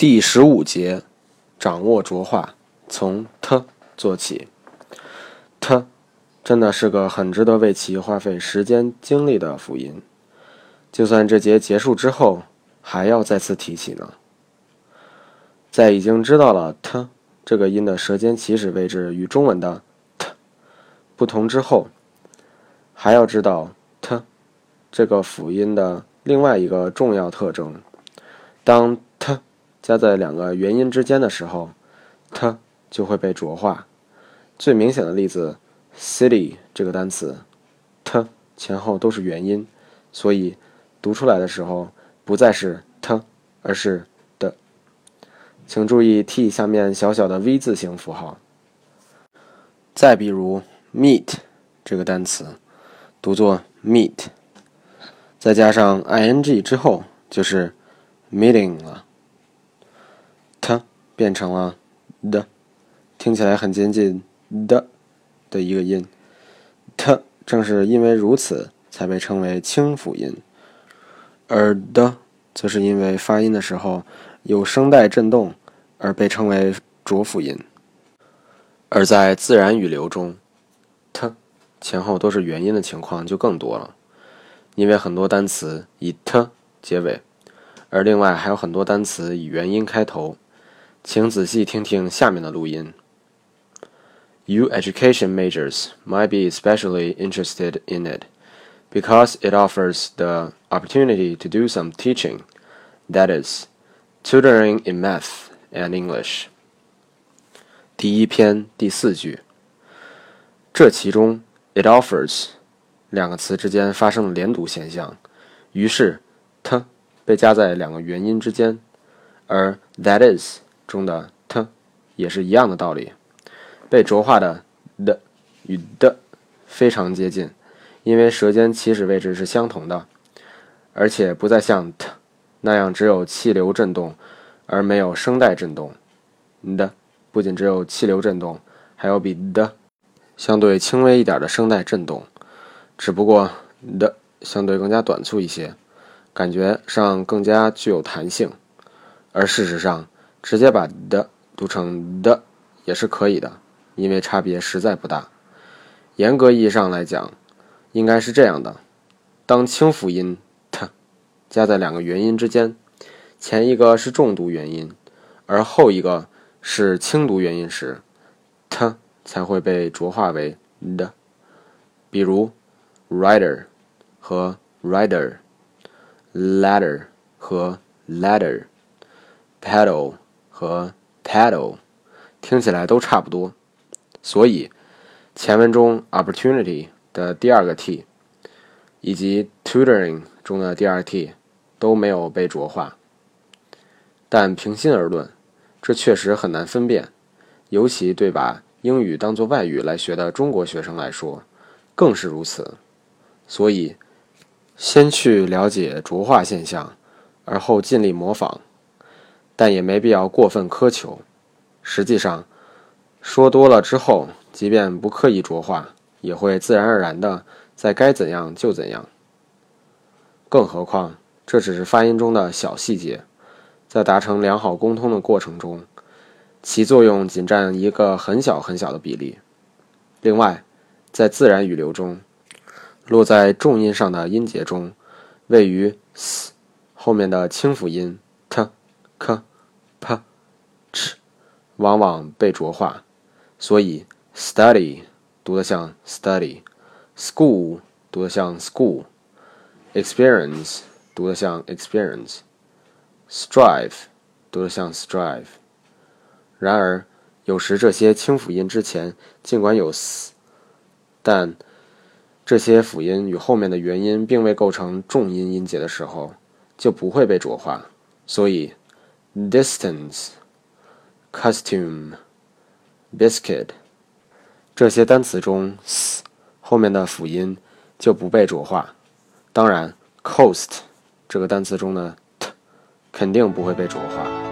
第十五节，掌握浊化，从 t 做起。t 真的是个很值得为其花费时间精力的辅音，就算这节结束之后，还要再次提起呢。在已经知道了 t 这个音的舌尖起始位置与中文的 t 不同之后，还要知道 t 这个辅音的另外一个重要特征。当加在两个元音之间的时候，t 就会被浊化。最明显的例子，city 这个单词，t 前后都是元音，所以读出来的时候不再是 t，而是的。请注意 t 下面小小的 V 字形符号。再比如 meet 这个单词，读作 meet，再加上 ing 之后就是 meeting 了。变成了的，听起来很接近的的一个音。t 正是因为如此，才被称为清辅音，而的则是因为发音的时候有声带震动，而被称为浊辅音。而在自然语流中，t 前后都是元音的情况就更多了，因为很多单词以 t 结尾，而另外还有很多单词以元音开头。请仔细听听下面的录音。You education majors might be especially interested in it because it offers the opportunity to do some teaching, that is, tutoring in math and English. 第一篇第四句，这其中 it offers 两个词之间发生了连读现象，于是 t 被加在两个元音之间，而 that is 中的 t 也是一样的道理，被浊化的的与的非常接近，因为舌尖起始位置是相同的，而且不再像 t 那样只有气流震动而没有声带震动。的不仅只有气流震动，还有比的相对轻微一点的声带震动，只不过的相对更加短促一些，感觉上更加具有弹性，而事实上。直接把的读成的也是可以的，因为差别实在不大。严格意义上来讲，应该是这样的：当清辅音 t 加在两个元音之间，前一个是重读元音，而后一个是轻读元音时，t 才会被浊化为的。比如，rider 和 rider，ladder 和 ladder，pedal。和 paddle 听起来都差不多，所以前文中 opportunity 的第二个 t 以及 tutoring 中的第二 t 都没有被浊化。但平心而论，这确实很难分辨，尤其对把英语当作外语来学的中国学生来说，更是如此。所以，先去了解浊化现象，而后尽力模仿。但也没必要过分苛求。实际上，说多了之后，即便不刻意浊化，也会自然而然的在该怎样就怎样。更何况，这只是发音中的小细节，在达成良好沟通的过程中，其作用仅占一个很小很小的比例。另外，在自然语流中，落在重音上的音节中，位于 s 后面的清辅音 t、k。Ch 往往被浊化，所以 study 读得像 study，school 读得像 school，experience 读得像 experience，strive 读得像 strive。然而，有时这些清辅音之前尽管有 s，但这些辅音与后面的元音并未构成重音音节的时候，就不会被浊化，所以。distance, costume, biscuit，这些单词中 s 后面的辅音就不被浊化。当然，cost 这个单词中的 t 肯定不会被浊化。